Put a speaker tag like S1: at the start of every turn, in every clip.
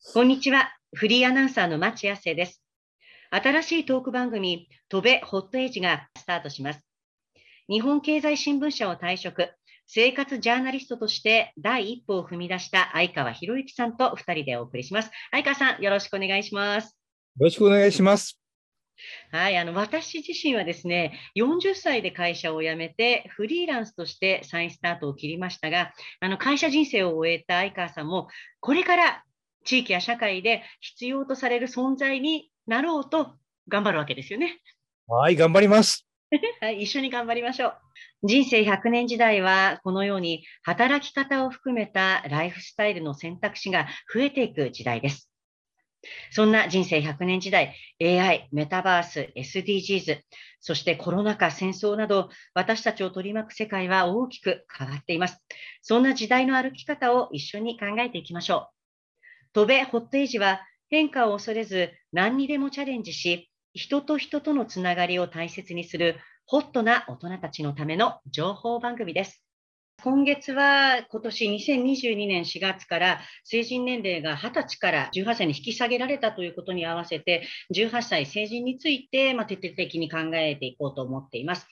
S1: こんにちは。フリーアナウンサーの町康生です。新しいトーク番組、飛べホットエイジがスタートします。日本経済新聞社を退職、生活ジャーナリストとして第一歩を踏み出した相川博之さんと2人でお送りします。相川さん、よろしくお願いします。
S2: よろしくお願いします。
S1: はい、あの私自身はですね、40歳で会社を辞めて、フリーランスとして再スタートを切りましたが、あの会社人生を終えた相川さんも、これから地域や社会で必要とされる存在になろうと頑張るわけですよね。
S2: はい、頑張ります。
S1: はい、一緒に頑張りましょう。人生100年時代は、このように働き方を含めたライフスタイルの選択肢が増えていく時代です。そんな人生100年時代、AI、メタバース、SDGs、そしてコロナ禍、戦争など、私たちを取り巻く世界は大きく変わっています。そんな時代の歩き方を一緒に考えていきましょう。飛べホットエイジは変化を恐れず何にでもチャレンジし、人と人とのつながりを大切にするホットな大人たちのための情報番組です。今月は今年2022年4月から成人年齢が20歳から18歳に引き下げられたということに合わせて18歳成人について、ま徹底的に考えていこうと思っています。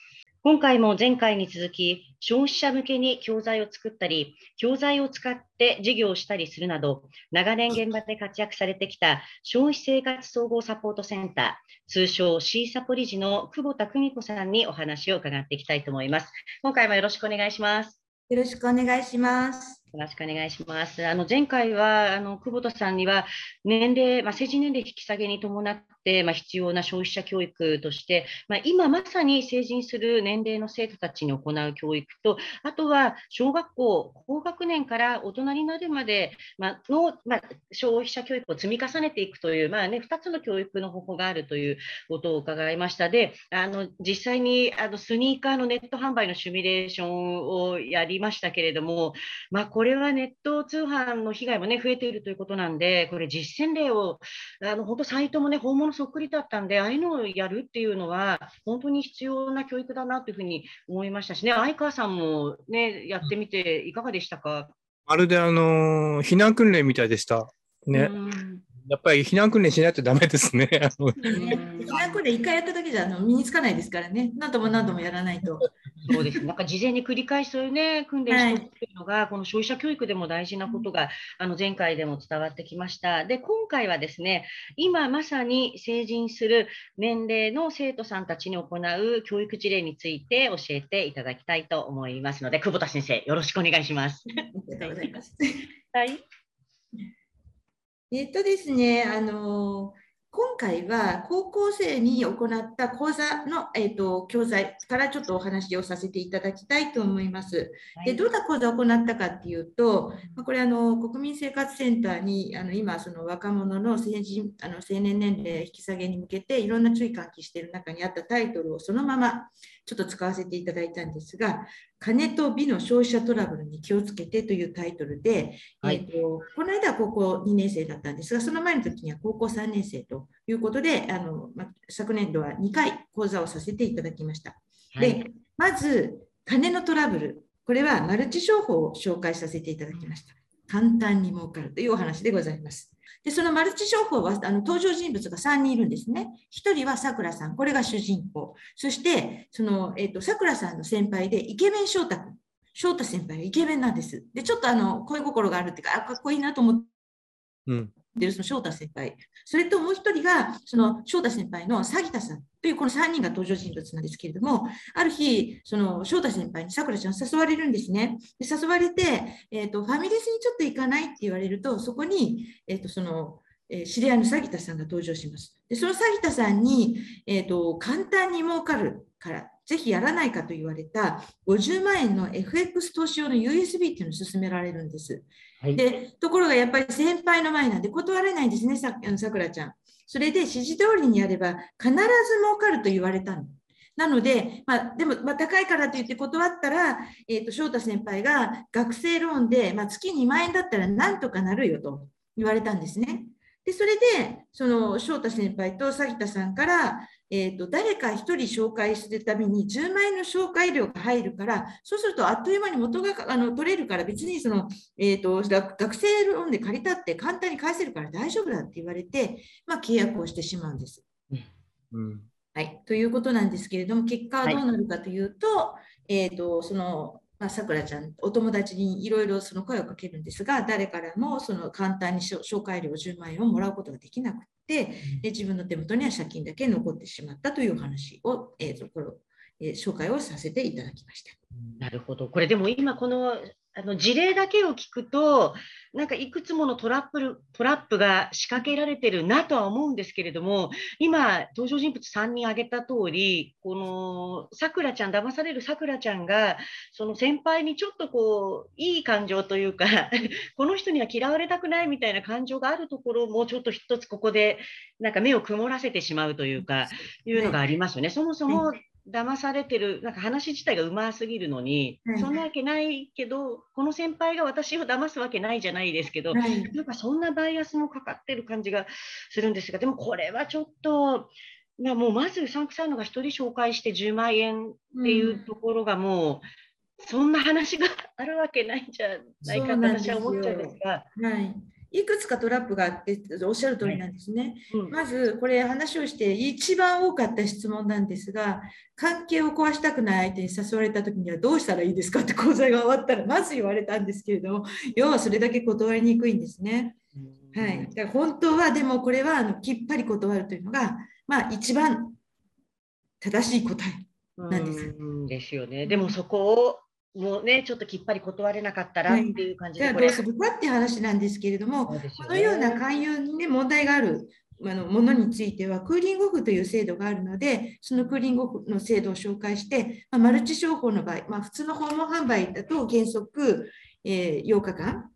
S1: 今回も前回に続き、消費者向けに教材を作ったり、教材を使って授業をしたりするなど、長年現場で活躍されてきた消費生活総合サポートセンター、通称 C サポ理事の久保田久美子さんにお話を伺っていきたいと思います。今回もよろしくお願いします。
S3: よろしくお願いします。
S1: よろしくお願いします。あの前回はあの久保田さんには年齢、まあ、成人年齢引き下げに伴って、まあ、必要な消費者教育として、まあ、今まさに成人する年齢の生徒たちに行う教育と、あとは小学校高学年から大人になるまで、まの、まあ、消費者教育を積み重ねていくという、まあね、2つの教育の方法があるということを伺いました。で、あの実際にあのスニーカーのネット販売のシミュレーションをやりましたけれども、まあ、これはネット通販の被害も、ね、増えているということなんで、これ実践例をあの本当サイトもね、訪問そっくりだったんで、ああいうのをやるっていうのは、本当に必要な教育だなというふうに思いましたしね、相川さんもね、やってみていかがでしたか？
S2: まるであの避難訓練みたいでした。ね。やっぱり避難訓練しないとだめですね。避
S3: 難訓練1回やっただけじゃあの身につかないですからね、何度も何度もやらないと。
S1: そうですなんか事前に繰り返しそういうね、訓練しておくというのが、はい、この消費者教育でも大事なことが、あの前回でも伝わってきました。で、今回はですね、今まさに成人する年齢の生徒さんたちに行う教育事例について教えていただきたいと思いますので、久保田先生、よろしくお願いします。ありがとうございます。はい。
S3: えっとですね、あの今回は高校生に行った講座の、えーと、教材からちょっとお話をさせていただきたいと思います。でどんな講座を行ったかっていうと、これあの国民生活センターにあの今その若者の成人あの成年年齢引き下げに向けていろんな注意喚起している中にあったタイトルをそのままちょっと使わせていただいたんですが、金と美の消費者トラブルに気をつけてというタイトルで、はい、えーと、この間は高校2年生だったんですが、その前の時には高校3年生ということで、あのま、昨年度は2回講座をさせていただきました。はい、でまず、金のトラブル、これはマルチ商法を紹介させていただきました。簡単に儲かるというお話でございます。で、そのマルチ商法はあの登場人物が3人いるんですね。1人はさくらさん、これが主人公。そして、その、えっ、と、さくらさんの先輩でイケメン翔太君。翔太先輩はイケメンなんです。で、ちょっとあの、恋心があるっていうか、あ、かっこいいなと思って。うんでその翔太先輩、それともう一人が、その翔太先輩の詐欺田さんというこの3人が登場人物なんですけれども、ある日、その翔太先輩にさくらちゃん誘われるんですね。で誘われて、えーと、ファミレスにちょっと行かないって言われると、そこに、えーとそのえ、知り合いの詐欺田さんが登場します。でその詐田さんに、えーと簡単に儲かるから、ぜひやらないかと言われた50万円の FX 投資用の USB っていうのを勧められるんです。はい、でところがやっぱり先輩の前なんで断れないんですね、さくらちゃん。それで指示通りにやれば必ず儲かると言われたの。なので、まあ、でも、まあ、高いからといって断ったら、えーと、翔太先輩が学生ローンで、まあ、月2万円だったらなんとかなるよと言われたんですね。でそれで、その翔太先輩と詐欺田さんから、えーと、誰か1人紹介するために10万円の紹介料が入るから、そうするとあっという間に元があの取れるから、別にその、えーと、学生ローンで借りたって簡単に返せるから大丈夫だって言われて、まあ、契約をしてしまうんです。うん。はい、ということなんですけれども、結果はどうなるかというと、はい、えーとそのまあ、さくらちゃん、お友達にいろいろその声をかけるんですが、誰からもその簡単に紹介料10万円をもらうことができなくて、で自分の手元には借金だけ残ってしまったという話を、えーとこれえー、紹介をさせていただきました。
S1: なるほど。これでも今このあの事例だけを聞くと、なんかいくつものトラップトラップが仕掛けられてるなとは思うんですけれども、今、登場人物3人挙げた通り、このさくらちゃん、騙されるさくらちゃんが、その先輩にちょっとこう、いい感情というか、この人には嫌われたくないみたいな感情があるところも、ちょっと一つここで、なんか目を曇らせてしまうというか、いうのがありますよね。そもそも騙されてる、なんか話自体がうますぎるのに、はい、そんなわけないけど、この先輩が私を騙すわけないじゃないですけど、はい、なんかそんなバイアスもかかってる感じがするんですが、でもこれはちょっと、まあ、もうまずうさんくさいのが1人紹介して10万円っていうところがもう、そんな話があるわけないんじゃないかと私は思っちゃうんですが。
S3: はいいくつかトラップがあっておっしゃる通りなんですね。はいうん、まずこれ話をして一番多かった質問なんですが関係を壊したくない相手に誘われた時にはどうしたらいいですかって講座が終わったらまず言われたんですけれども要はそれだけ断りにくいんですね。はい、だから本当はでもこれはあのきっぱり断るというのが、まあ、一番正しい答えなんです。
S1: ですよね。でもそこをもうね、ちょっときっぱり断れなかったらっていう感じで、
S3: はい、じゃあどうするかっていう話なんですけれども、ね、このような勧誘に、ね、問題があるあのものについては、クーリングオフという制度があるので、そのクーリングオフの制度を紹介して、まあ、マルチ商法の場合、まあ、普通の訪問販売だと原則、えー、8日間、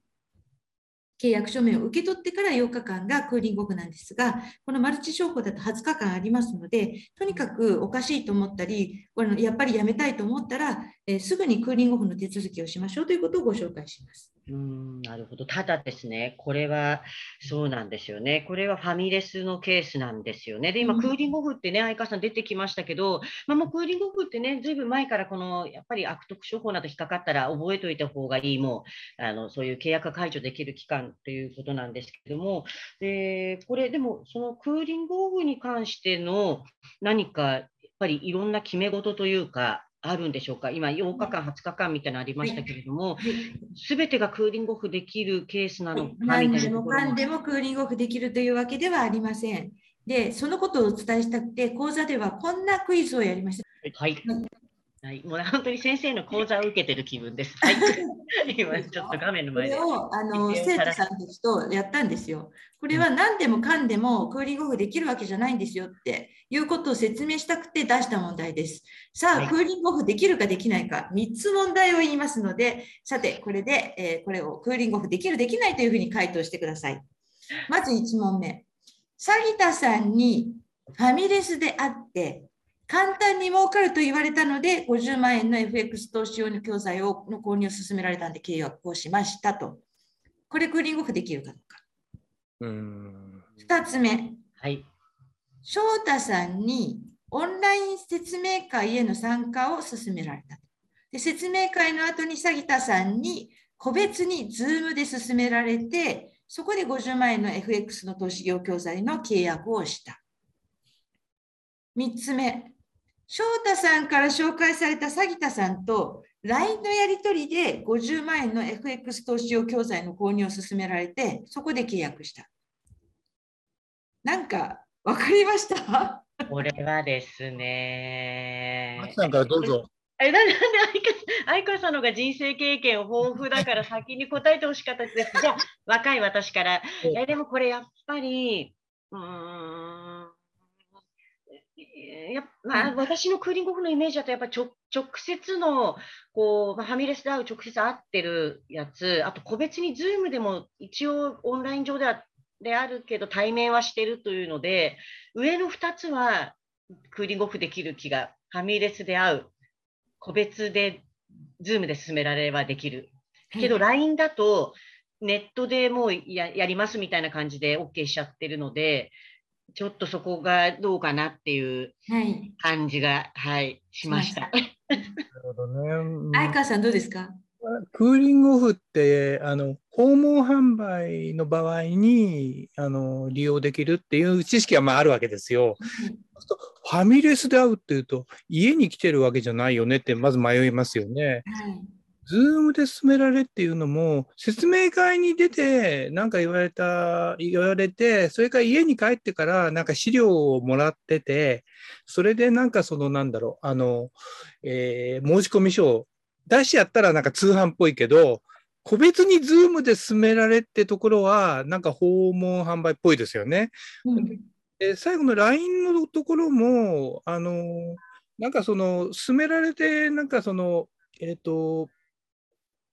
S3: 契約書面を受け取ってから8日間がクーリングオフなんですが、このマルチ商法だと20日間ありますので、とにかくおかしいと思ったり、これやっぱりやめたいと思ったら、えー、すぐにクーリングオフの手続きをしましょうということをご紹介します。
S1: うんなるほど。ただですね、これはそうなんですよね。これはファミレスのケースなんですよね。で、今、クーリングオフってね、相川さん出てきましたけど、まあ、もうクーリングオフってね、ずいぶん前からこの、やっぱり悪徳商法など引っかかったら覚えておいた方がいい、もう、あのそういう契約が解除できる期間ということなんですけども、でこれ、でも、そのクーリングオフに関しての何か、やっぱりいろんな決め事というか、あるんでしょうか、今、8日間、20日間みたいなのありましたけれども、すべてがクーリングオフできるケースなのか
S3: 何でもかんでもクーリングオフできるというわけではありません。で、そのことをお伝えしたくて、講座ではこんなクイズをやりました。
S1: はい。はい、もう本当に先生の講座を受けてる気分です。はい、今ちょっと画面の前で。
S3: これをあの生徒さんたちとやったんですよ。これは何でもかんでもクーリングオフできるわけじゃないんですよっていうことを説明したくて出した問題です。さあ、はい、クーリングオフできるかできないか3つ問題を言いますので、さて、これで、えー、これをクーリングオフできるできないというふうに回答してください。まず1問目。詐欺田さんにファミレスで会って簡単に儲かると言われたので、50万円の FX 投資用の教材をの購入を勧められたんで契約をしましたと。これクーリングオフできるかどうか。うん2つ目。
S1: はい。
S3: 翔太さんにオンライン説明会への参加を勧められた。で説明会の後に詐欺田さんに個別に Zoom で勧められて、そこで50万円の FX の投資業教材の契約をした。3つ目、翔太さんから紹介された詐欺田さんと LINE のやり取りで50万円の FX 投資用教材の購入を勧められて、そこで契約した。なんか分かりました？
S1: これはですね。
S2: さんからどうぞ。
S1: えなんで相川さんのが人生経験豊富だから 先に答えてほしかったです。じゃあ若い私から。えでもこれやっぱりうんやまあ、私のクーリングオフのイメージだとやっぱ直接のこう、まあ、ファミレスで会う直接会ってるやつあと個別に Zoom でも一応オンライン上ではであるけど対面はしてるというので上の2つはクーリングオフできる気がファミレスで会う個別で Zoom で進められればできる。けど LINE だとネットでもうややりますみたいな感じで OK しちゃってるのでちょっとそこがどうかなっていう感じが、はい、はい、しました。なる
S3: ほどね。相川さんどうですか？
S2: クーリングオフってあの訪問販売の場合にあの利用できるっていう知識はまああるわけですよ。ファミレスで会うっていうと家に来てるわけじゃないよねってまず迷いますよね。ズームで進められっていうのも、説明会に出て、なんか言われた、言われて、それから家に帰ってから、なんか資料をもらってて、それでなんかその、なんだろう、あの、えー、申し込み書を出しやったらなんか通販っぽいけど、個別にズームで進められってところは、なんか訪問販売っぽいですよね。うん、で最後の LINE のところも、あの、なんかその、進められて、なんかその、えっ、ー、と、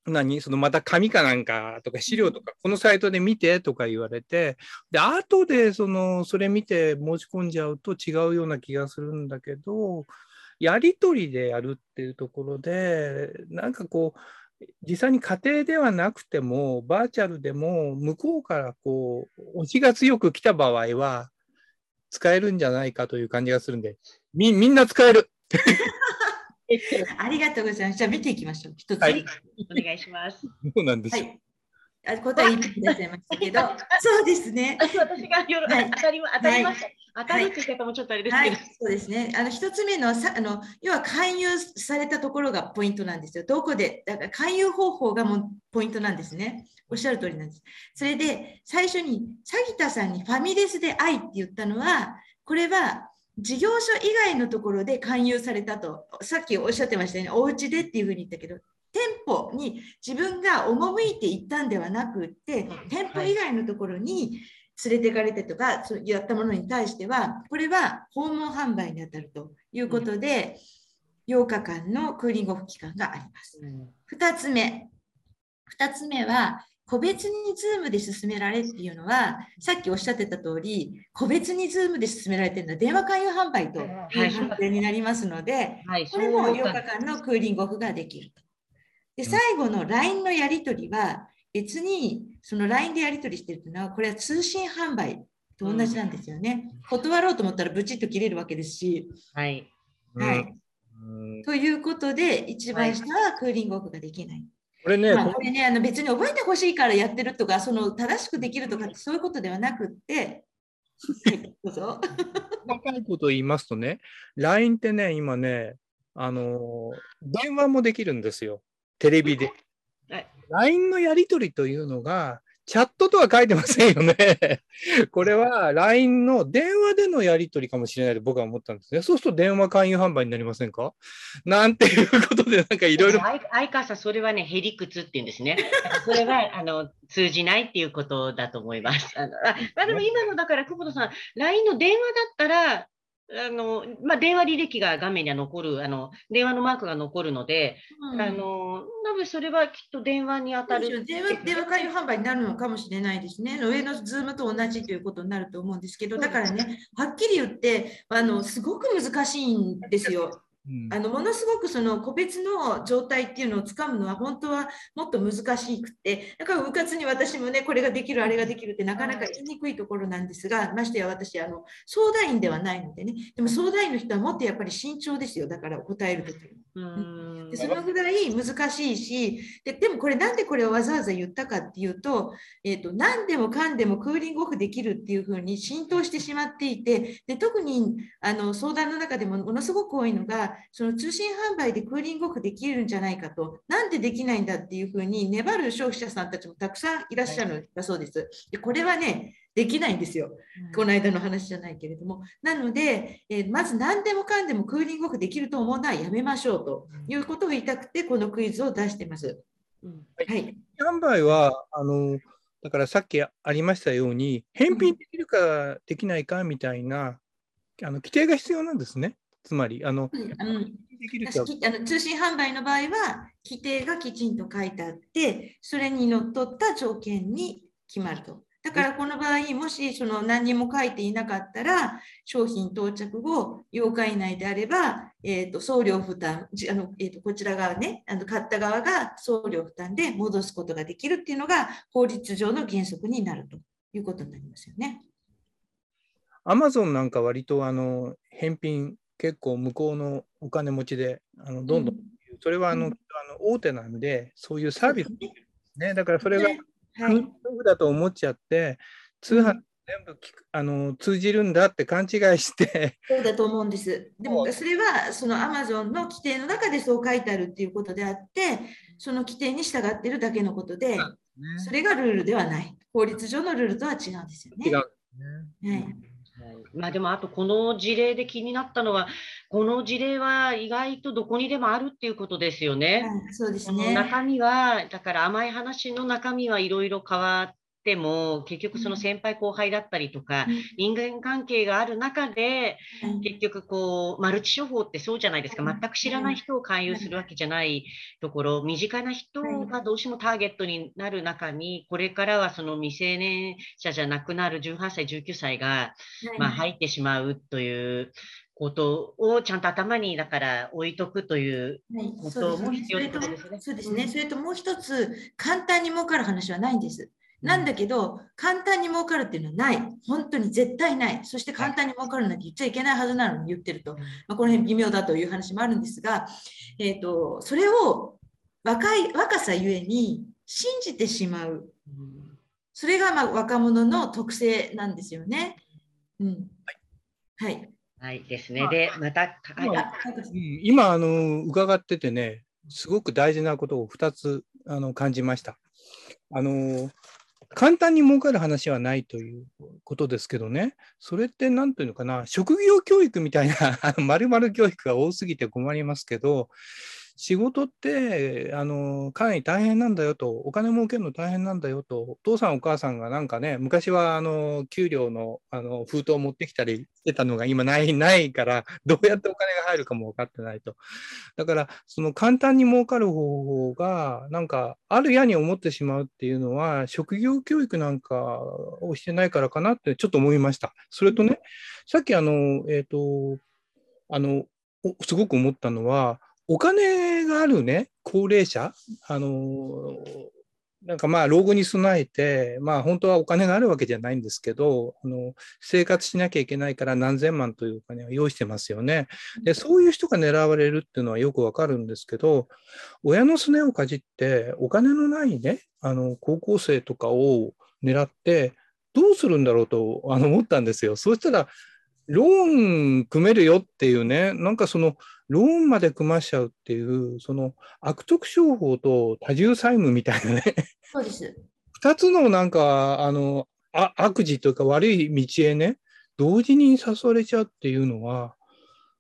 S2: 何？そのまた紙かなんかとか資料とかこのサイトで見てとか言われてで後でそのそれ見て申し込んじゃうと違うような気がするんだけどやり取りでやるっていうところでなんかこう実際に家庭ではなくてもバーチャルでも向こうからこう推しが強く来た場合は使えるんじゃないかという感じがするんでみみんな使える
S3: ありがとうございます。じゃあ見ていきましょう。一つ、
S1: はい、お願いします。
S2: そうなんです。はい
S3: あ答え言ってくださいましたけど、そうですね。
S1: 私が夜、はい、当たり当たりました。はい、当たるって言い方もちょっとあれですけど、はい、
S3: そうですね。あの一つ目のさあの要は勧誘されたところがポイントなんですよ。どこでだから勧誘方法がもポイントなんですね。おっしゃる通りなんです。それで最初に詐欺田さんにファミレスで愛って言ったのは、これは事業所以外のところで勧誘されたと、さっきおっしゃってましたよね、お家でっていうふうに言ったけど、店舗に自分が赴いていったんではなくって、店舗以外のところに連れてかれてとか、そうやったものに対しては、これは訪問販売に当たるということで、8日間のクーリングオフ期間があります。2つ目。2つ目は、個別にズームで進められっていうのは、さっきおっしゃってた通り、個別にズームで進められてるのは電話勧誘販売という判定になりますので、はい、これも8日間のクーリングオフができると。で、最後の LINE のやり取りは、別にその LINE でやり取りしてるというのは、これは通信販売と同じなんですよね。断ろうと思ったらブチッと切れるわけですし。
S1: はい。
S3: はい。ということで、一番下はクーリングオフができない。
S2: これね、
S3: まあ、これねあの別に覚えてほしいからやってるとか、その正しくできるとか、そういうことではなくって。
S2: 細かいことを言いますとね、LINE ってね、今ね、あの電話もできるんですよ、テレビで。LINE のやり取りというのが、チャットとは書いてませんよね。これは LINE の電話でのやり取りかもしれないと僕は思ったんですね。そうすると電話勧誘販売になりませんか？なんていうことで、なんかいろいろ。
S1: 相川さん、それはね、へりくつって言うんですね。それはあの通じないっていうことだと思います。あのあまあ、でも今のだから、久保田さん、LINE の電話だったら、あの、まあ、電話履歴が画面には残る、あの、電話のマークが残るので、うん、あの、多分それはきっと電話に当たる。
S3: 電話、電話勧誘販売になるのかもしれないですね。上のズームと同じということになると思うんですけど、だからね、はっきり言って、あの、すごく難しいんですよ。あのものすごくその個別の状態っていうのをつかむのは本当はもっと難しくてだからうかつに私もねこれができるあれができるってなかなか言いにくいところなんですがましてや私あの相談員ではないのでね。でも相談員の人はもっとやっぱり慎重ですよ。だから答えるときに。でそのぐらい難しいしででもこれなんでこれをわざわざ言ったかっていうと,、えーと、何でもかんでもクーリングオフできるっていうふうに浸透してしまっていてで特にあの相談の中でもものすごく多いのがその通信販売でクーリングオフできるんじゃないかとなんでできないんだっていうふうに粘る消費者さんたちもたくさんいらっしゃるんだそうです。でこれはねできないんですよ。この間の話じゃないけれども。なので、えー、まず何でもかんでもクーリングオフできると思うのはやめましょうということを言いたくて、このクイズを出してます。
S2: はい。販売は、あの、だからさっきありましたように、返品できるかできないかみたいな、あの規定が必要なんですね。つまり、あの、うん、あの
S3: あの通信販売の場合は、規定がきちんと書いてあって、それにのっとった条件に決まると。だからこの場合、もしその何にも書いていなかったら、商品到着後8日以内であれば、えーと、送料負担、あのえーと、こちら側ね、あの買った側が送料負担で戻すことができるっていうのが法律上の原則になるということになりますよね。
S2: アマゾンなんか割とあの返品結構向こうのお金持ちであのどんどん、
S3: うん
S2: それはあの、
S3: うん。
S2: あの大手なんでそういうサービスね。だからそれが
S3: ね。はい。
S2: 夫婦だと思っちゃって通販全部聞くあの通じるんだって勘違いして。
S3: そうだと思うんです。でも
S2: そ
S3: れはその Amazon の規定の中でそう書いてあるっていうことであって、その規定に従っているだけのことで、それがルールではない。法律上のルールとは違うんですよね。
S2: 違う、
S3: はい
S1: はいまあ、でもあとこの事例で気になったのは、この事例は意外とどこにでもあるっていうことですよね。
S3: はい、そうですね。
S1: 中身は、だから甘い話の中身はいろいろ変わっても、結局その先輩後輩だったりとか、人間関係がある中で、
S3: うん。
S1: 結局こう、マルチ処方ってそうじゃないですか。
S3: うん。
S1: 全く知らない人を勧誘するわけじゃないところ、身近な人がどうしてもターゲットになる中に、これからはその未成年者じゃなくなる18歳、19歳が、まあ、入ってしまうということをちゃんと頭にだから置いとくという、
S3: はい。
S1: ことも必要ですね。
S3: そうですね。
S1: うん。
S3: それともう一つ、簡単に儲かる話はないんです。なんだけど、簡単に儲かるっていうのはない。本当に絶対ない。そして簡単に儲かるなんて言っちゃいけないはずなのに言ってると。まあ、この辺微妙だという話もあるんですが、えー、とそれを若い若さゆえに信じてしまう。それがまあ若者の特性なんですよね。うん。はい。
S1: はいですね。で、また、
S2: 今あの伺っててねすごく大事なことを2つあの感じました。あの簡単に儲かる話はないということですけどね、それって何ていうのかな、職業教育みたいな、まるまる教育が多すぎて困りますけど、仕事ってあのかなり大変なんだよと、お金儲けるの大変なんだよと、お父さん、お母さんがなんかね、昔はあの給料のあの封筒を持ってきたりしてたのが今ないないから、どうやってお金が入るかも分かってないと。だから、その簡単に儲かる方法が、なんか、あるやに思ってしまうっていうのは、職業教育なんかをしてないからかなってちょっと思いました。それとね、さっきあの、えっ、と、あの、すごく思ったのは、お金があるね、高齢者、あの、なんかまあ老後に備えて、まあ本当はお金があるわけじゃないんですけど、あの生活しなきゃいけないから何千万というお金を用意してますよね。で、そういう人が狙われるっていうのはよくわかるんですけど、親のすねをかじって、お金のないね、あの高校生とかを狙って、どうするんだろうとあの思ったんですよ。そうしたら、ローン組めるよっていうね、なんかその、ローンまで組ましちゃうっていう、その悪徳商法と多重債務みたいなね、
S3: そうです。
S2: 二つのなんか、あの、あ悪事というか悪い道へね、同時に誘われちゃうっていうのは、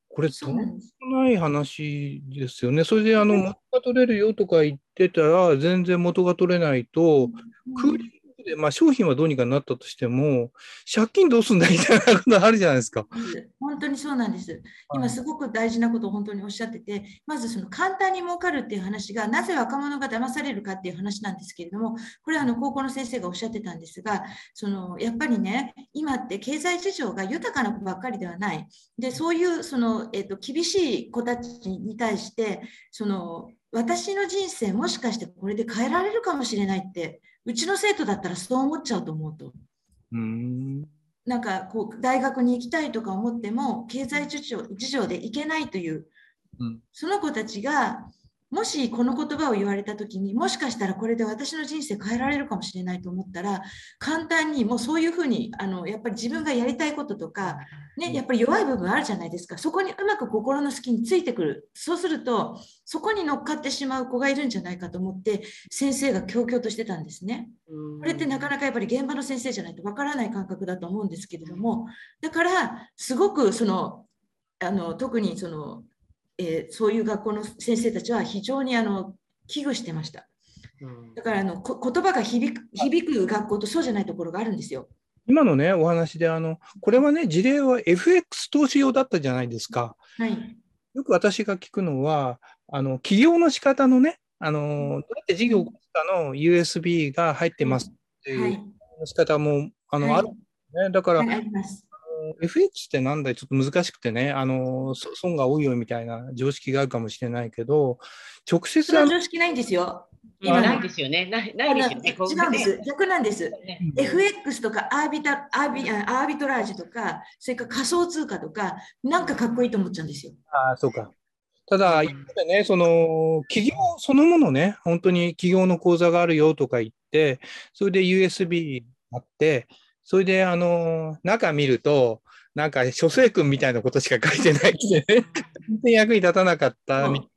S2: これ、とんで。もない話ですよね。それで、あの、元が取れるよとか言ってたら、全然元が取れないと、クーリングで、まあ、商品はどうにかなったとしても、借金どうすんだみたいなことあるじゃないですか。
S3: 本当にそうなんです。今すごく大事なことを本当におっしゃってて、まずその簡単に儲かるっていう話が、なぜ若者が騙されるかっていう話なんですけれども、これはあの高校の先生がおっしゃってたんですが、そのやっぱりね、今って経済事情が豊かな子ばっかりではない。で、そういうその、えっと厳しい子たちに対して、その私の人生もしかしてこれで変えられるかもしれないって、うちの生徒だったらそう思っちゃうと思うと。
S2: うーん。
S3: なんかこう大学に行きたいとか思っても経済事情事情で行けないという、
S2: うん
S3: その子たちがもしこの言葉を言われた時にもしかしたらこれで私の人生変えられるかもしれないと思ったら簡単にもうそういうふうにあのやっぱり自分がやりたいこととか、ね、やっぱり弱い部分あるじゃないですか。そこにうまく心の隙についてくる。そうするとそこに乗っかってしまう子がいるんじゃないかと思って先生が強々としてたんですね。これってなかなかやっぱり現場の先生じゃないとわからない感覚だと思うんですけれども、だからすごくそのあの特にその、えーそういう学校の先生たちは非常にあの危惧してました。
S1: うん
S3: だからあのこ言葉が響く響く学校とそうじゃないところがあるんですよ。
S2: 今のね、お話で、あの、これはね、事例は FX 投資用だったじゃないですか。
S3: はい。
S2: よく私が聞くのは、あの、起業の仕方のね、あの、どうやって事業を起こすかの USB が入ってますって
S3: はい
S2: いう。仕方も、あの、
S3: はい
S2: あるね。だから、
S3: はい、あります。
S2: FX ってなんだいちょっと難しくてね、あの、そ損が多いよみたいな常識があるかもしれないけど、直接
S3: その常識ないんですよ。
S1: 今ないですよね。ないないですよね。
S3: 違うんです。逆なんです。FX とかアービタアービアービトラージとか、それから仮想通貨とか、なんかかっこいいと思っちゃうんですよ。
S2: ああ、そうか。ただ、一方でね、その企業そのものね、本当に企業の口座があるよとか言って、それで USB あって、それであの中見ると、なんか諸生君みたいなことしか書いてないってね、全然役に立たなかったみたい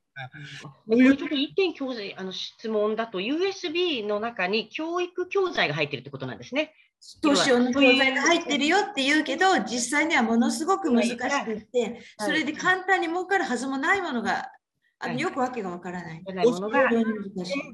S1: これちょっと一点教材あの質問だと、USB の中に教育教材が入ってるってことなんですね。
S3: 投資用の教材が入ってるよって言うけど、実際にはものすごく難しくって、それで簡単に儲かるはずもないものが、あのよくわけがわからない。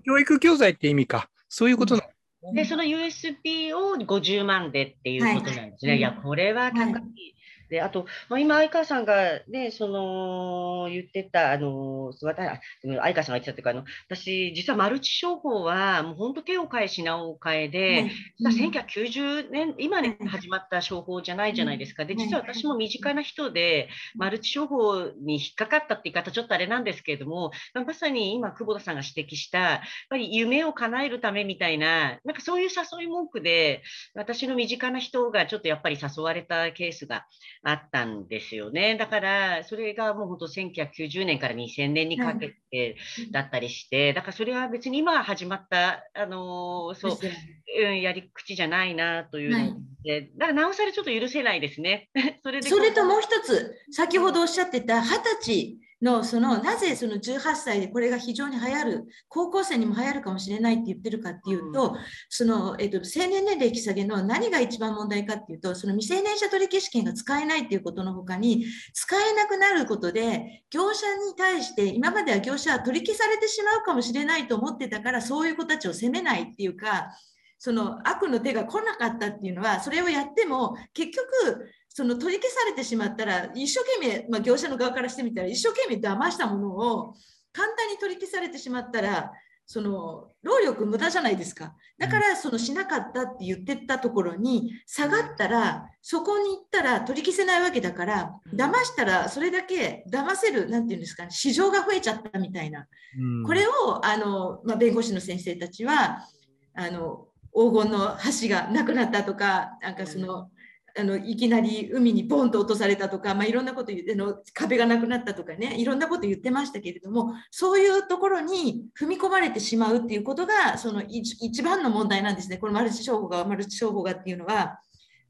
S2: 教育教材って意味か。そういうことな
S1: の、で、その USB を50万でっていうことなんですね。はい、いや、これは高い。はいで、あと、まあ、今、相川さんがね、その、言ってた、あの、相川さんが言ってたというか、あの、私、実はマルチ商法は、もう本当手を変え品を変えで、うん、1990年、今ね、始まった商法じゃないじゃないですか。で、実は私も身近な人で、マルチ商法に引っかかったって言い方、ちょっとあれなんですけれども、まさに今、久保田さんが指摘した、やっぱり夢を叶えるためみたいな、なんかそういう誘い文句で、私の身近な人がちょっとやっぱり誘われたケースがあったんですよね。だから、それがもう本当1990年から2000年にかけてだったりして、はい、だからそれは別に今始まった、あのそう、うん、やり口じゃないなというので、はい、だからなおさらちょっと許せないですね。
S3: それでそれともう一つ、先ほどおっしゃってた二十歳のそのなぜその18歳でこれが非常に流行る高校生にも流行るかもしれないって言ってるかっていうと、その、えっと、成年年齢引き下げの何が一番問題かっていうとその未成年者取消権が使えないっていうことのほかに使えなくなることで業者に対して今までは業者は取り消されてしまうかもしれないと思ってたからそういう子たちを責めないっていうかその悪の手が来なかったっていうのはそれをやっても結局その取り消されてしまったら一生懸命、まあ、業者の側からしてみたら一生懸命騙したものを簡単に取り消されてしまったらその労力無駄じゃないですか。だからそのしなかったって言ってたところに下がったらそこに行ったら取り消せないわけだから騙したらそれだけ騙せる何て言うんですか、ね、市場が増えちゃったみたいな、これをあの、まあ、弁護士の先生たちはあの黄金の橋がなくなったとかなんかそのあのいきなり海にポンと落とされたとか、まあ、いろんなこと言っての壁がなくなったとかねいろんなこと言ってましたけれどもそういうところに踏み込まれてしまうっていうことがその一番の問題なんですねこのマルチ商法がマルチ商法がっていうのは。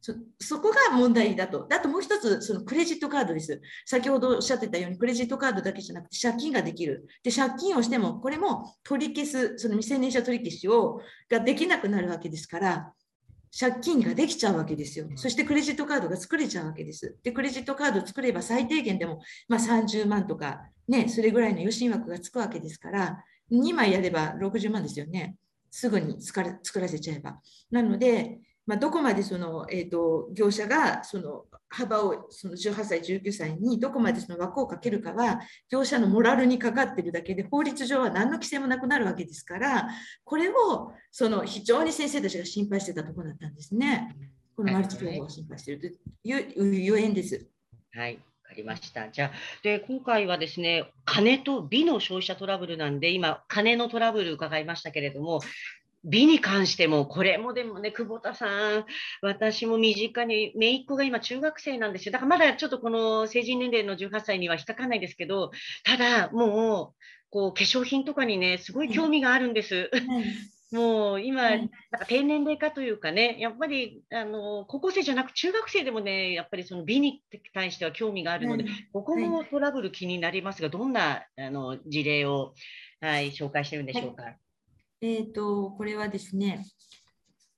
S3: そそこが問題だと。あともう一つ、そのクレジットカードです。先ほどおっしゃってたように、クレジットカードだけじゃなくて借金ができる。で、借金をしても、これも取り消す、その未成年者取り消しをができなくなるわけですから、借金ができちゃうわけですよ。そしてクレジットカードが作れちゃうわけです。で、クレジットカード作れば最低限でも、まあ、30万とか、ね、それぐらいの余震枠がつくわけですから、2枚やれば60万ですよね。すぐに作らせちゃえば。なので、まあ、どこまでその、えーと、業者がその幅をその18歳、19歳にどこまでその枠をかけるかは業者のモラルにかかっているだけで法律上は何の規制もなくなるわけですからこれをその非常に先生たちが心配してたところだったんですね。このマルチ情報を心配しているというゆえんです。
S1: はい。わかりました。じゃあ、で、今回はですね、金と美の消費者トラブルなんで、今、金のトラブル伺いましたけれども、美に関しても、これもでもね、久保田さん、私も身近に、姪っ子が今中学生なんですよ。だからまだちょっとこの成人年齢の18歳には引っかかんないですけど、ただもう、こう、化粧品とかにね、すごい興味があるんです。もう今、なんか低年齢化というかね、やっぱりあの高校生じゃなく中学生でもね、やっぱりその美に対しては興味があるので、ここもトラブル気になりますが、どんなあの事例を、はい、紹介してるんでしょうか？はい
S3: えっ、ー、と、これはですね、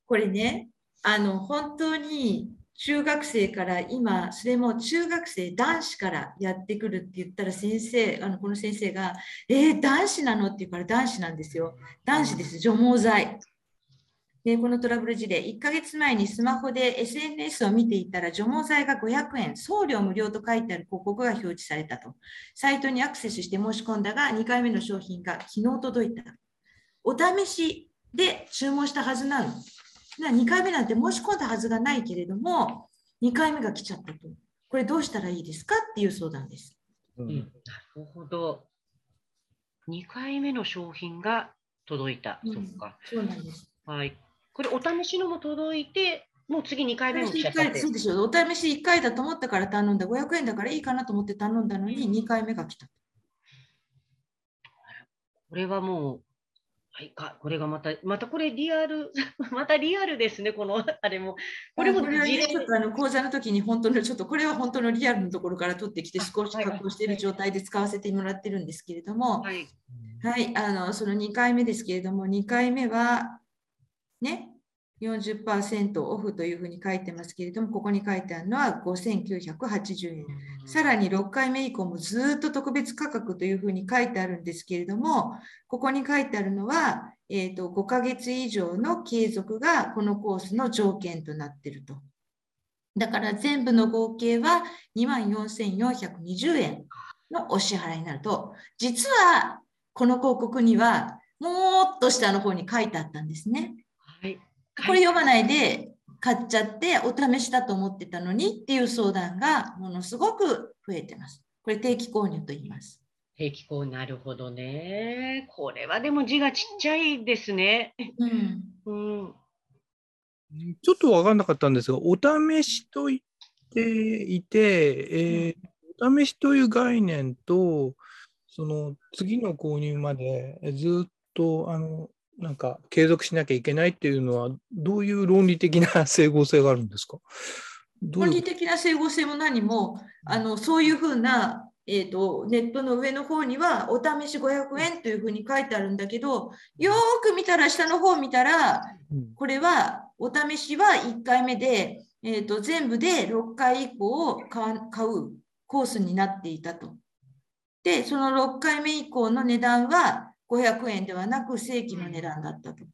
S3: これね、あの、本当に中学生から今、それも中学生男子からやってくるって言ったら先生、あのこの先生が、えー、男子なのって言うから男子なんですよ。男子です、除毛剤。で、このトラブル事例、1ヶ月前にスマホで SNS を見ていたら、除毛剤が500円、送料無料と書いてある広告が表示されたと。サイトにアクセスして申し込んだが、2回目の商品が昨日届いた。お試しで注文したはずなの。2回目なんて申し込んだはずがないけれども、2回目が来ちゃったと。これどうしたらいいですかっていう相談です。
S1: うん、なるほど。2回目の商品が届いた。
S3: うん
S1: そっか。
S3: そうなんです。
S1: はい。これお試しのも届いて、もう次2回目も来ちゃ
S3: 一
S1: ったって
S3: 回そうでしょ。お試し1回だと思ったから頼んだ。500円だからいいかなと思って頼んだのに2回目が来た。
S1: これはもう、はいか、これがまた、またこれリアル、またリアルですね、この あれも。これも
S3: これはね、ちょっとあの講座の時に本当のちょっとこれは本当のリアルのところから取ってきて
S1: あ
S3: 少し
S1: はい
S3: 加工している状態で使わせてもらってるんですけれども、
S1: はい。
S3: はい、あのその2回目ですけれども、2回目はね、40%オフというふうに書いてますけれども、ここに書いてあるのは5980円。さらに6回目以降もずっと特別価格というふうに書いてあるんですけれども、ここに書いてあるのは、えー、と5ヶ月以上の継続がこのコースの条件となっていると。だから全部の合計は24,420円のお支払いになると、実はこの広告にはもっと下の方に書いてあったんですね。
S1: はい。
S3: これ読まないで買っちゃってお試しだと思ってたのにっていう相談がものすごく増えてます。これ定期購入と言います。
S1: 定期購入なるほどね。これはでも字がちっちゃいですね。
S3: うん。
S1: うん。
S2: ちょっと分かんなかったんですが、お試しと言っていて、えーお試しという概念と、その次の購入までずっとあのなんか継続しなきゃいけないっていうのは、どういう論理的な 整合性があるんですか？
S3: 論理的な整合性も何も、あのそういうふうな、えーと、ネットの上の方にはお試し500円というふうに書いてあるんだけど、よーく見たら、下の方見たら、
S2: うん。
S3: これはお試しは1回目で、えー、と全部で6回以降買わ買うコースになっていたと。で、その6回目以降の値段は500円ではなく正規の値段だったと。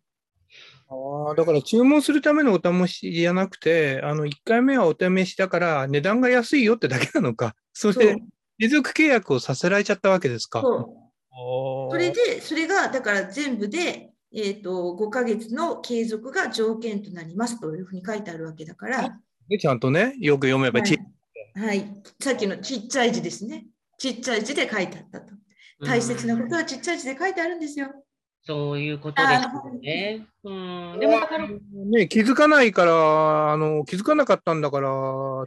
S2: ああ、だから注文するためのお試しじゃなくて、あの1回目はお試しだから値段が安いよってだけなのか。それで持続契約をさせられちゃったわけですか。
S3: それで、それがだから全部で、えー、と5ヶ月の継続が条件となりますというふうに書いてあるわけだから、
S2: でちゃんとね、よく読めばち、
S3: はいはい、さっきのちっちゃい字ですね。ちっちゃい字で書いてあったと。大切なことはちっちゃい字で書いてあるんですよ。
S1: そういうことですよね。うん。でもだから、
S2: ね、気づかないから、あの気づかなかったんだから、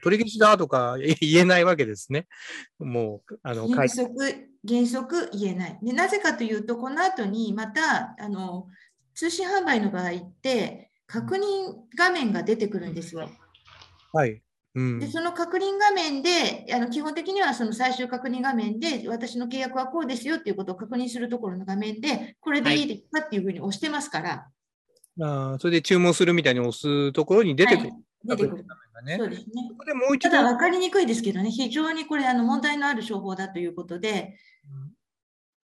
S2: 取り消しだとか 言えないわけですね。もう、あの
S3: 原則、原則言えない。でなぜかというと、この後にまたあの通信販売の場合って、確認画面が出てくるんですよ。
S2: はい。うん。
S3: で、その確認画面で、あの基本的にはその最終確認画面で、私の契約はこうですよっていうことを確認するところの画面で、これでい。いですかっていうふうに押してますから、
S2: あーそれで注文するみたいに押すところに出てくる。
S3: はい。出てくる。
S2: がね
S3: そうですね。
S2: そこでもう一
S3: た
S2: 度
S3: だ分かりにくいですけどね、非常にこれあの問題のある商法だということで、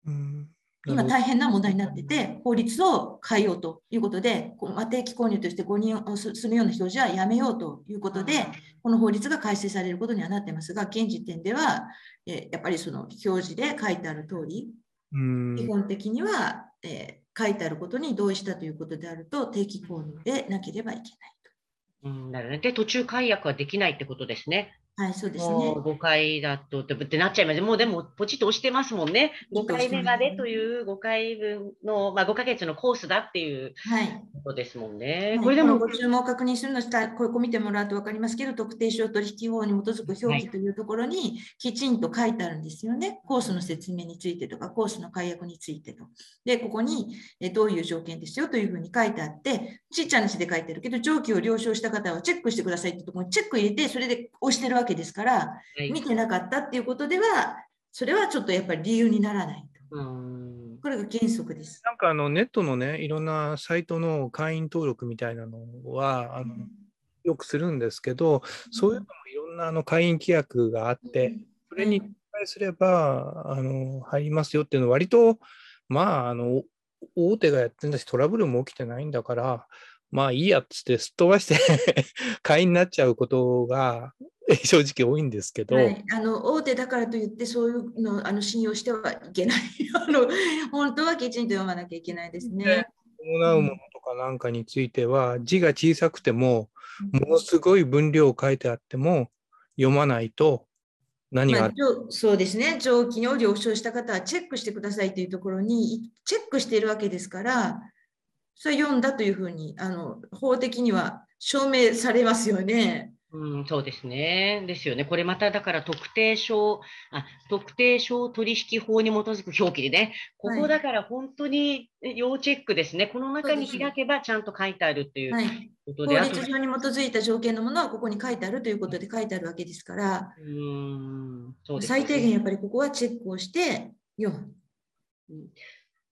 S2: うん
S3: 今大変な問題になってて、法律を変えようということで、こうまあ定期購入として誤認をすするような表示はやめようということで、この法律が改正されることにはなってますが、現時点では、えーやっぱりその表示で書いてある通り、
S2: うん。
S3: 基本的には、えー書いてあることに同意したということであると、定期購入でなければいけない
S1: うん、なるほどね。で、途中解約はできないってことですね。
S3: と。はい、そうですね
S1: も。う5回だとってってなっちゃいます。もうでもポチッと押してますもんね。5回目までという5回分の、まあ、5ヶ月のコースだっていう
S3: はい。
S1: ことですもんね。
S3: はい
S1: これでも
S3: このご注文を確認するのしたこれこう見てもらうと分かりますけど、特定商取引法に基づく表記というところにきちんと書いてあるんですよね。コースの説明についてとか、コースの解約についてと。で、ここにえどういう条件ですよというふうに書いてあって、ちっちゃな字で書いてあるけど、上記を了承した方はチェックしてくださいってところにチェック入れて、それで押してるわけですから、
S1: はい。
S3: 見てなかったっていうことでは、それはちょっとやっぱり理由にならないと。
S1: うん。
S3: これが原則です。
S2: なんかあのネットのね、いろんなサイトの会員登録みたいなのは、あのよくするんですけど、そういうのもいろんなあの会員規約があって、それに
S3: うん。
S2: 対すれば、あの入りますよっていうのは、割と、まあ、あの大手がやってんだし、トラブルも起きてないんだから、まあいいやっつってすっ飛ばして 会員になっちゃうことがえ 正直多いんですけど、
S3: はい、あの大手だからといって、そういうのあの信用してはいけない。あの。本当はきちんと読まなきゃいけないですね。
S2: 伴うものとかなんかについては、字が小さくても、ものすごい分量書いてあっても読まないと何が、
S3: まあ、そうですね、長期に了承した方はチェックしてくださいというところに、チェックしているわけですから、それ読んだというふうにあの法的には証明されますよね。
S1: うん、そうですね。ですよね。これまただから特定商、あ特定商取引法に基づく表記でね、ここだから本当に要チェックですね。はい、この中に開けばちゃんと書いてあるっていうことで。
S3: はい、法律上に基づいた条件のものはここに書いてあるということで書いてあるわけですから、うんそうです、ね、最低限やっぱりここはチェックをして読む。
S1: うん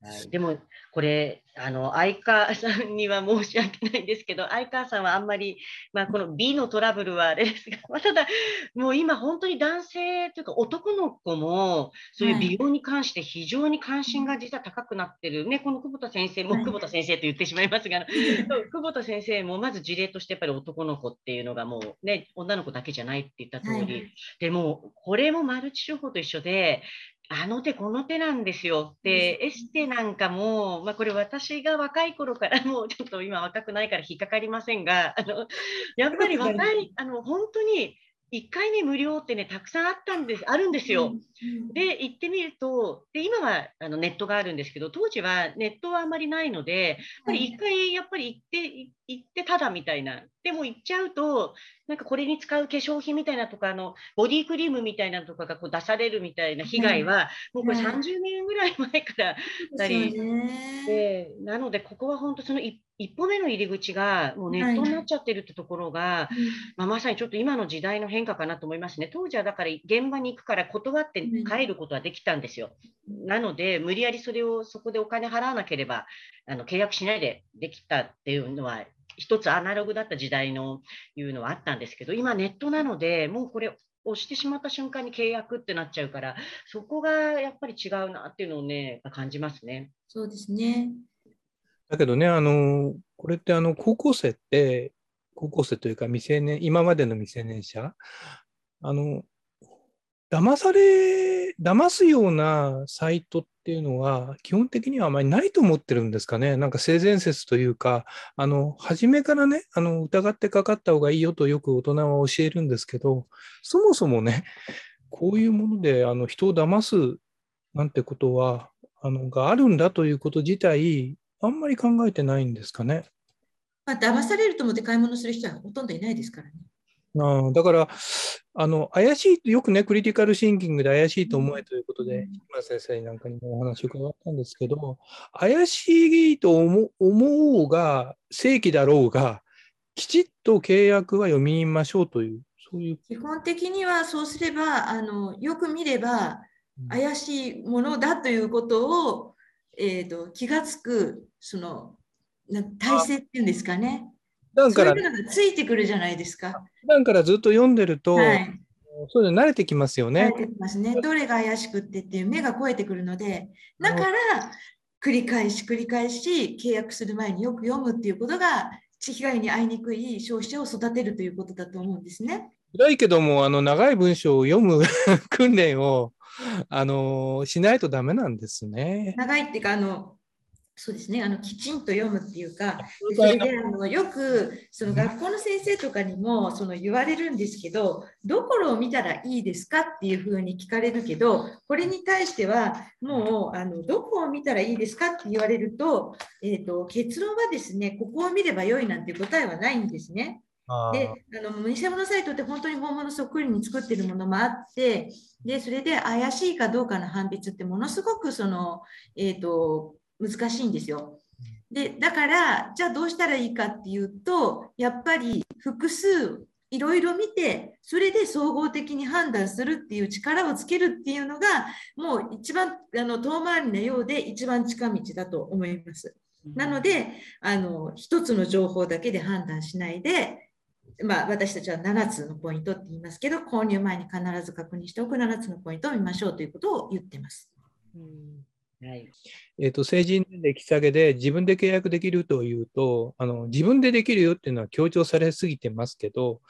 S1: はい、でも、これ、あの、相川さんには申し訳ないんですけど、相川さんはあんまり、まあ、この B のトラブルはあれですが、まあ、ただ、もう今本当に男性というか男の子も、そういう美容に関して非常に関心が実は高くなってる。ね、この久保田先生も、久保田先生と言ってしまいますが、久保田先生もまず事例としてやっぱり男の子っていうのがもうね、女の子だけじゃないって言った通り、でも、これもマルチ商法と一緒で、あの手この手なんですよって、エステなんかも、まあ、これ私が若い頃から もうちょっと今若くないから引っかかりませんが、あのやっぱり若い、あの本当に1回目無料ってね、たくさんあったんです、あるんですよ。で、行ってみると、で今はあのネットがあるんですけど、当時はネットはあまりないので、やっぱり1回やっぱり行って、行ってただみたいな。でも行っちゃうと、なんかこれに使う化粧品みたいなとか、あのボディクリームみたいなとかがこう出されるみたいな被害は、もうこれ30年ぐらい前からたり、でなので、ここは本当その一一歩目の入り口がもうネットになっちゃってるってところが、はい、まあ、まさにちょっと今の時代の変化かなと思いますね。当時はだから現場に行くから断って帰ることはできたんですよ。なので、無理やりそれをそこでお金払わなければあの契約しないでできたっていうのは、一つアナログだった時代のいうのはあったんですけど、今ネットなので、もうこれ押してしまった瞬間に契約ってなっちゃうから、そこがやっぱり違うなっていうのをね、感じますね。
S3: そうですね。
S2: だけどね、あの、これってあの、高校生って、高校生というか未成年、今までの未成年者、あの、騙され、騙すようなサイトっていうのは、基本的にはあまりないと思ってるんですかね。なんか性善説というか、あの、初めからね、あの、疑ってかかった方がいいよとよく大人は教えるんですけど、そもそもね、こういうもので、あの、人を騙すなんてことは、あの、があるんだということ自体、あんまり考えてないんですかね。
S3: まあ、騙されると思って買い物する人はほとんどいないですからね。
S2: あだから、あの怪しい、よくね、クリティカルシンキングで怪しいと思えということで、今先生なんかにもお話を伺ったんですけど、怪しいと思思うが、正規だろうが、きちっと契約は読みましょうという、そういう。
S3: 基本的にはそうすれば、あのよく見れば、怪しいものだということを、えーと、気がつくその体制っていうんですかね。だから、ついてくるじゃないですか。
S2: 普段からずっと読んでると、はい、そういうの慣れてきますよね。
S3: 慣れてきますね。どれが怪しくってっていう目が肥えてくるので、だから繰り返し繰り返し契約する前によく読むっていうことが、被害に遭いにくい消費者を育てるということだと思うんですね。
S2: 辛いけども、あの長い文章を読む 訓練をあのしないとダメなんですね。
S3: 長いっていうか、あのそうですね。あのきちんと読むっていうか、それであのよくその学校の先生とかにもその言われるんですけど、どこを見たらいいですかっていうふうに聞かれるけど、これに対しては、もうあのどこを見たらいいですかって言われると、えーと、結論はですね、ここを見ればよいなんて答えはないんですね。であの偽物サイトって本当に本物そっくりに作ってるものもあってでそれで怪しいかどうかの判別ってものすごくその、えーと難しいんですよ。でだからじゃあどうしたらいいかっていうとやっぱり複数いろいろ見てそれで総合的に判断するっていう力をつけるっていうのがもう一番あの遠回りなようで一番近道だと思います。なのであの一つの情報だけで判断しないでまあ、私たちは7つのポイントって言いますけど購入前に必ず確認しておく7つのポイントを見ましょうということを言ってます。うん
S2: はいえーと、成人年齢引き下げで自分で契約できるというとあの、自分でできるよっていうのは強調されすぎてますけど、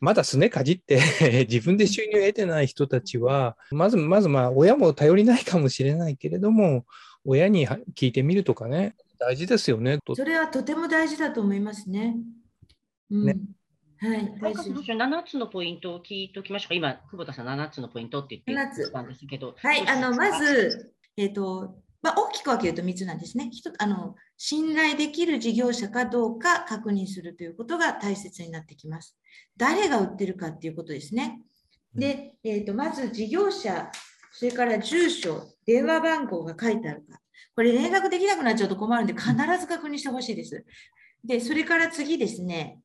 S2: まだすねかじって 自分で収入を得てない人たちは、まずまずまあ親も頼りないかもしれないけれども、親に聞いてみるとかね、大事ですよね。
S3: それはとても大事だと思いますね。うん、ねはい、
S1: 大川さんどうしよう7つのポイントを聞いておきましょうか。今、久保田さん7つのポイントって言って
S3: 7つ
S1: たんですけど。
S3: はい、あの、まず、えっ、と、まあ、大きく分けると3つなんですね。あの信頼できる事業者かどうか確認するということが大切になってきます。誰が売ってるかっていうことですね。で、えー、とまず事業者、それから住所、電話番号が書いてあるか。これ連絡できなくなっちゃうと困るんで、必ず確認してほしいです。で、それから次ですね、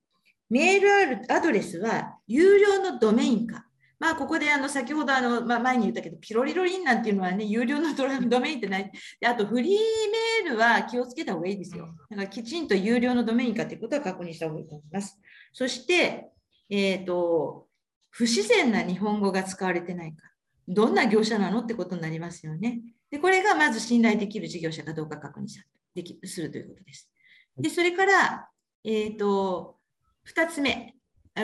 S3: メールアドレスは有料のドメインか。まあ、ここであの先ほどあの、まあ、前に言ったけど、ピロリロリンなんていうのはね、有料のドラドメインってない。であと、フリーメールは気をつけた方がいいですよ。だからきちんと有料のドメインかということは確認した方がいいと思います。そして、えっ、と、不自然な日本語が使われてないか。どんな業者なのってことになりますよね。で、これがまず信頼できる事業者かどうか確認できするということです。で、それから、えっ、と、2つ目。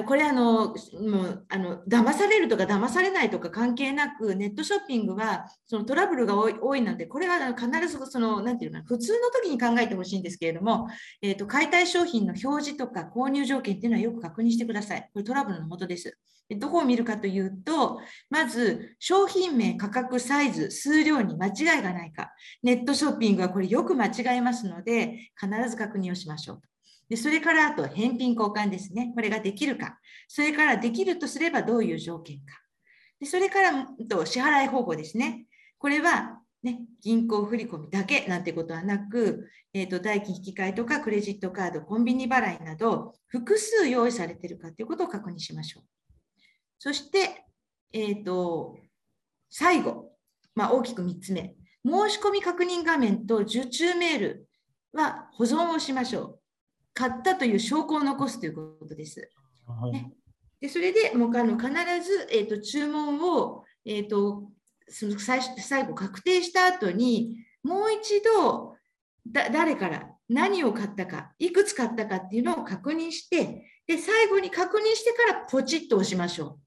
S3: これあの、もうあの騙されるとか騙されないとか関係なく、ネットショッピングはそのトラブルが多い多いので、これは必ずその、なんていうの、普通の時に考えてほしいんですけれども、えーと、買いたい商品の表示とか購入条件っていうのはよく確認してください。これトラブルのもとです。どこを見るかというと、まず商品名、価格、サイズ、数量に間違いがないか。ネットショッピングはこれよく間違えますので、必ず確認をしましょう。でそれからあと返品交換ですね。これができるか。それからできるとすればどういう条件か。でそれからと支払い方法ですね。これは、ね、銀行振込だけなんてことはなく、えーと、代金引き換えとかクレジットカード、コンビニ払いなど複数用意されているかということを確認しましょう。そして、えーと、最後、まあ、大きく3つ目。申し込み確認画面と受注メールは保存をしましょう。買ったという証拠を残すということです。ね、でそれでもうあの必ず、えーと、注文を、えーと、その最最後確定した後にもう一度だ誰から何を買ったかいくつ買ったかっていうのを確認してで最後に確認してからポチッと押しましょう。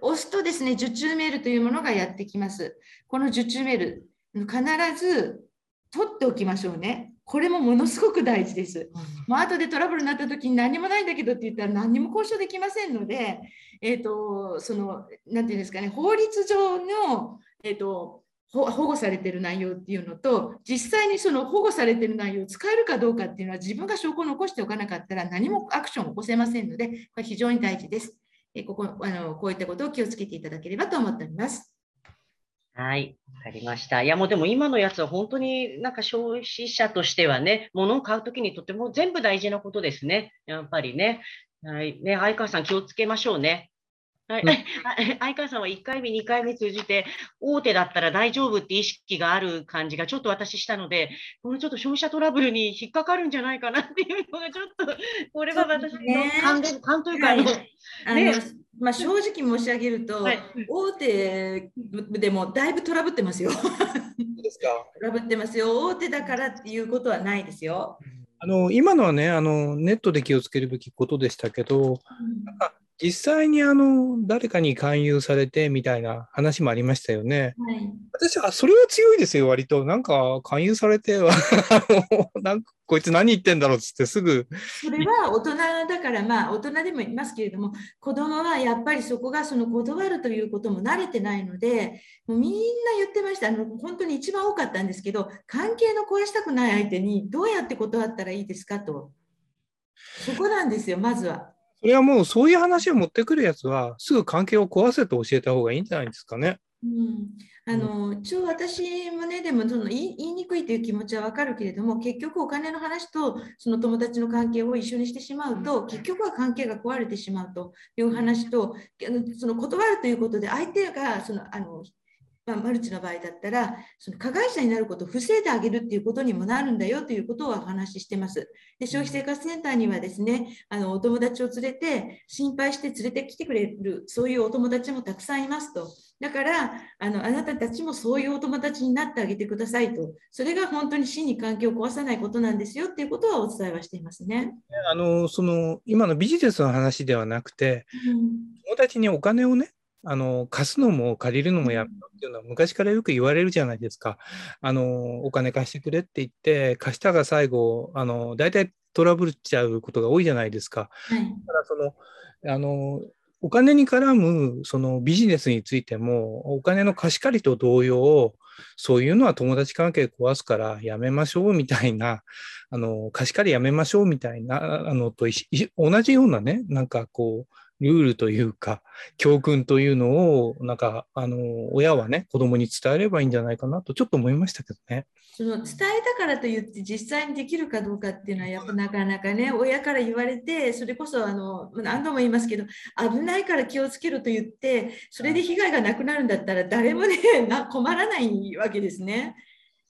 S3: 押すとですね受注メールというものがやってきます。この受注メール必ず取っておきましょうね。これもものすごく大事です。もう後でトラブルになった時に何もないんだけどって言ったら何にも交渉できませんので、えーと、そのなんていうんですかね法律上の、えーと、保護されている内容っていうのと実際にその保護されている内容を使えるかどうかっていうのは自分が証拠を残しておかなかったら何もアクションを起こせませんのでこれ非常に大事です。えここあのこういったことを気をつけていただければと思っております。
S1: はい、わかりました。いや、もうでも今のやつは本当になんか消費者としてはね、物を買うときにとても全部大事なことですね。やっぱりね。はい。ね、相川さん気をつけましょうね。相川さんは1回目、2回目通じて、大手だったら大丈夫って意識がある感じがちょっと私したので、このちょっと消費者トラブルに引っかかるんじゃないかなっていうのがちょっと、これは私の感動、感というか、
S3: ね。まあ、正直申し上げると、はい、大手でもだいぶトラブってますよ。トラブってますよ。大手だからっていうことはないですよ。
S2: あの今のはねあの、ネットで気をつけるべきことでしたけど、うん、なんか実際にあの誰かに勧誘されてみたいな話もありましたよね。
S3: はい、
S2: 私はそれは強いですよ、割と。なんか勧誘されて はなんかこいつ何言ってんだろうっつってすぐ。
S3: それは大人だから、まあ大人でもいますけれども、子供はやっぱりそこがその断るということも慣れてないので、もうみんな言ってました。あの本当に一番多かったんですけど、関係の壊したくない相手にどうやって断ったらいいですかと。そこなんですよ、まずは。
S2: それはもうそういう話を持ってくるやつは、すぐ関係を壊せと教えた方がいいんじゃないですかね。
S3: うん、あの一応私もねでもその言いにくいという気持ちは分かるけれども結局お金の話とその友達の関係を一緒にしてしまうと結局は関係が壊れてしまうという話とその断るということで相手がそのあのまあ、マルチの場合だったら、その加害者になることを防いであげるっていうことにもなるんだよということをお話ししてます。で消費生活センターにはですね、あのお友達を連れて、心配して連れてきてくれる、そういうお友達もたくさんいますと。だからあの、あなたたちもそういうお友達になってあげてくださいと。それが本当に真に関係を壊さないことなんですよっていうことはお伝えはしていますね。
S2: あのその今のビジネスの話ではなくて、うん、友達にお金をね、あの貸すのも借りるのもやめろっていうのは昔からよく言われるじゃないですか。あのお金貸してくれって言って貸したが最後あの大体トラブルっちゃうことが多いじゃないですか。
S3: はい。
S2: だからそのあのお金に絡むそのビジネスについてもお金の貸し借りと同様そういうのは友達関係壊すからやめましょうみたいなあの貸し借りやめましょうみたいなあのと同じようなねなんかこうルールというか教訓というのをなんかあの親はね子供に伝えればいいんじゃないかなとちょっと思いましたけどね。
S3: その伝えたからといって実際にできるかどうかっていうのはやっぱなかなかね親から言われてそれこそあのまあ何度も言いますけど危ないから気をつけろと言ってそれで被害がなくなるんだったら誰もねな困らないわけですね。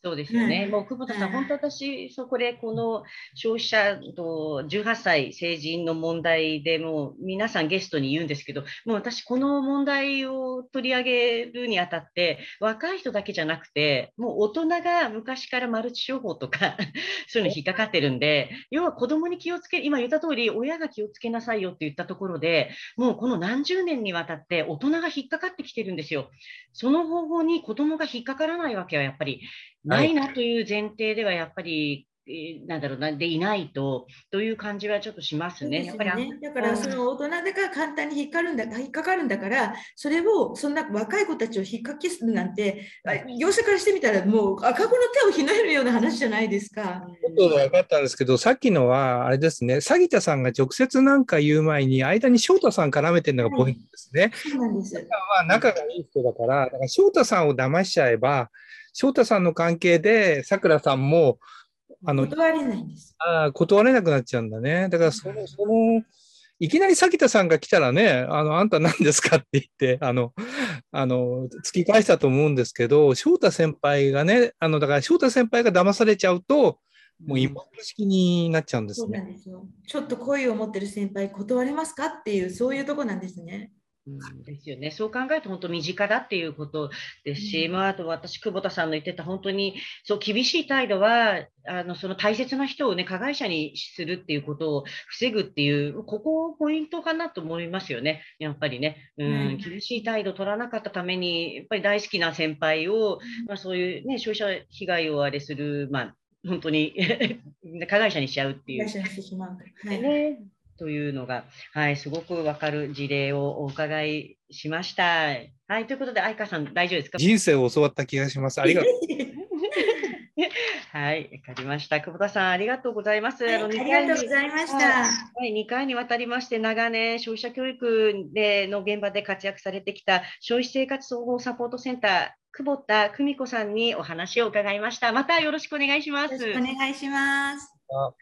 S1: そうですよね。
S3: はい
S1: もう久保田さん、
S3: はい
S1: 本当私、そこでこの消費者と18歳成人の問題でもう皆さんゲストに言うんですけど、もう私、この問題を取り上げるにあたって、若い人だけじゃなくて、もう大人が昔からマルチ商法とか、そういうの引っかかってるんで、要は子供に気をつけ、今言った通り、親が気をつけなさいよって言ったところで、もうこの何十年にわたって大人が引っかかってきてるんですよ。その方法に子供が引っかからないわけはやっぱりないなという前提ではやっぱり、えーなんだろうな、でいないと、という感じはちょっとしますね。
S3: す
S1: やっぱり
S3: だからその大人だから簡単に引っかかるんだ引っかかるんだからそれをそんな若い子たちを引っ掛けするなんてあ業者からしてみたらもう赤子の手をひねるような話じゃないですか。
S2: ちょっと分かったんですけど、さっきのは、あれですね、詐欺田さんが直接なんか言う前に、間に翔太さん絡めてるのがポイントですね。
S3: そうなんです。
S2: まあ、仲がいい人だから、だから翔太さんを騙しちゃえば、翔太さんの関係で、さくらさんも、あの、
S3: 断れないんです。
S2: あー断れなくなっちゃうんだね。だから、その、その、いきなり咲田さんが来たらね、あの、あんた何ですかって言って、あの、あの、突き返したと思うんですけど、翔太先輩がね、あの、だから翔太先輩が騙されちゃうと、もう今式になっちゃうんです
S3: そうなん
S2: ね。
S3: ですよ。ちょっと恋を持ってる先輩断れますかっていうそういうとこなんですね。
S1: うんですよね。そう考えると本当身近だっていうことですし、
S3: うん
S1: まあ、あと私、久保田さんの言ってた本当にそう厳しい態度は、あのその大切な人をね、加害者にするっていうことを防ぐっていう、ここポイントかなと思いますよね。やっぱりね。うん、
S3: はい
S1: 厳しい態度を取らなかったために、やっぱり大好きな先輩を、まあ、そういうね、消費者被害をあれする、まあ、本当に 加害者にしちゃうっていう
S3: 会。社にしてしまう。はい。
S1: ね、というのが、はい、すごくわかる事例をお伺いしました。はい、ということで、愛花さん、大丈夫ですか？
S2: 人生を教わった気がします。ありがとう。
S1: はい、わかりました。久保田さん、ありがとうございます。
S3: はいあり
S1: 二回に
S3: がとうございました。
S1: はい、2回にわたりまして、長年、消費者教育での現場で活躍されてきた消費生活総合サポートセンター、久保田久美子さんにお話を伺いました。またよろしくお願いします。
S3: よろしくお願いします。
S2: あ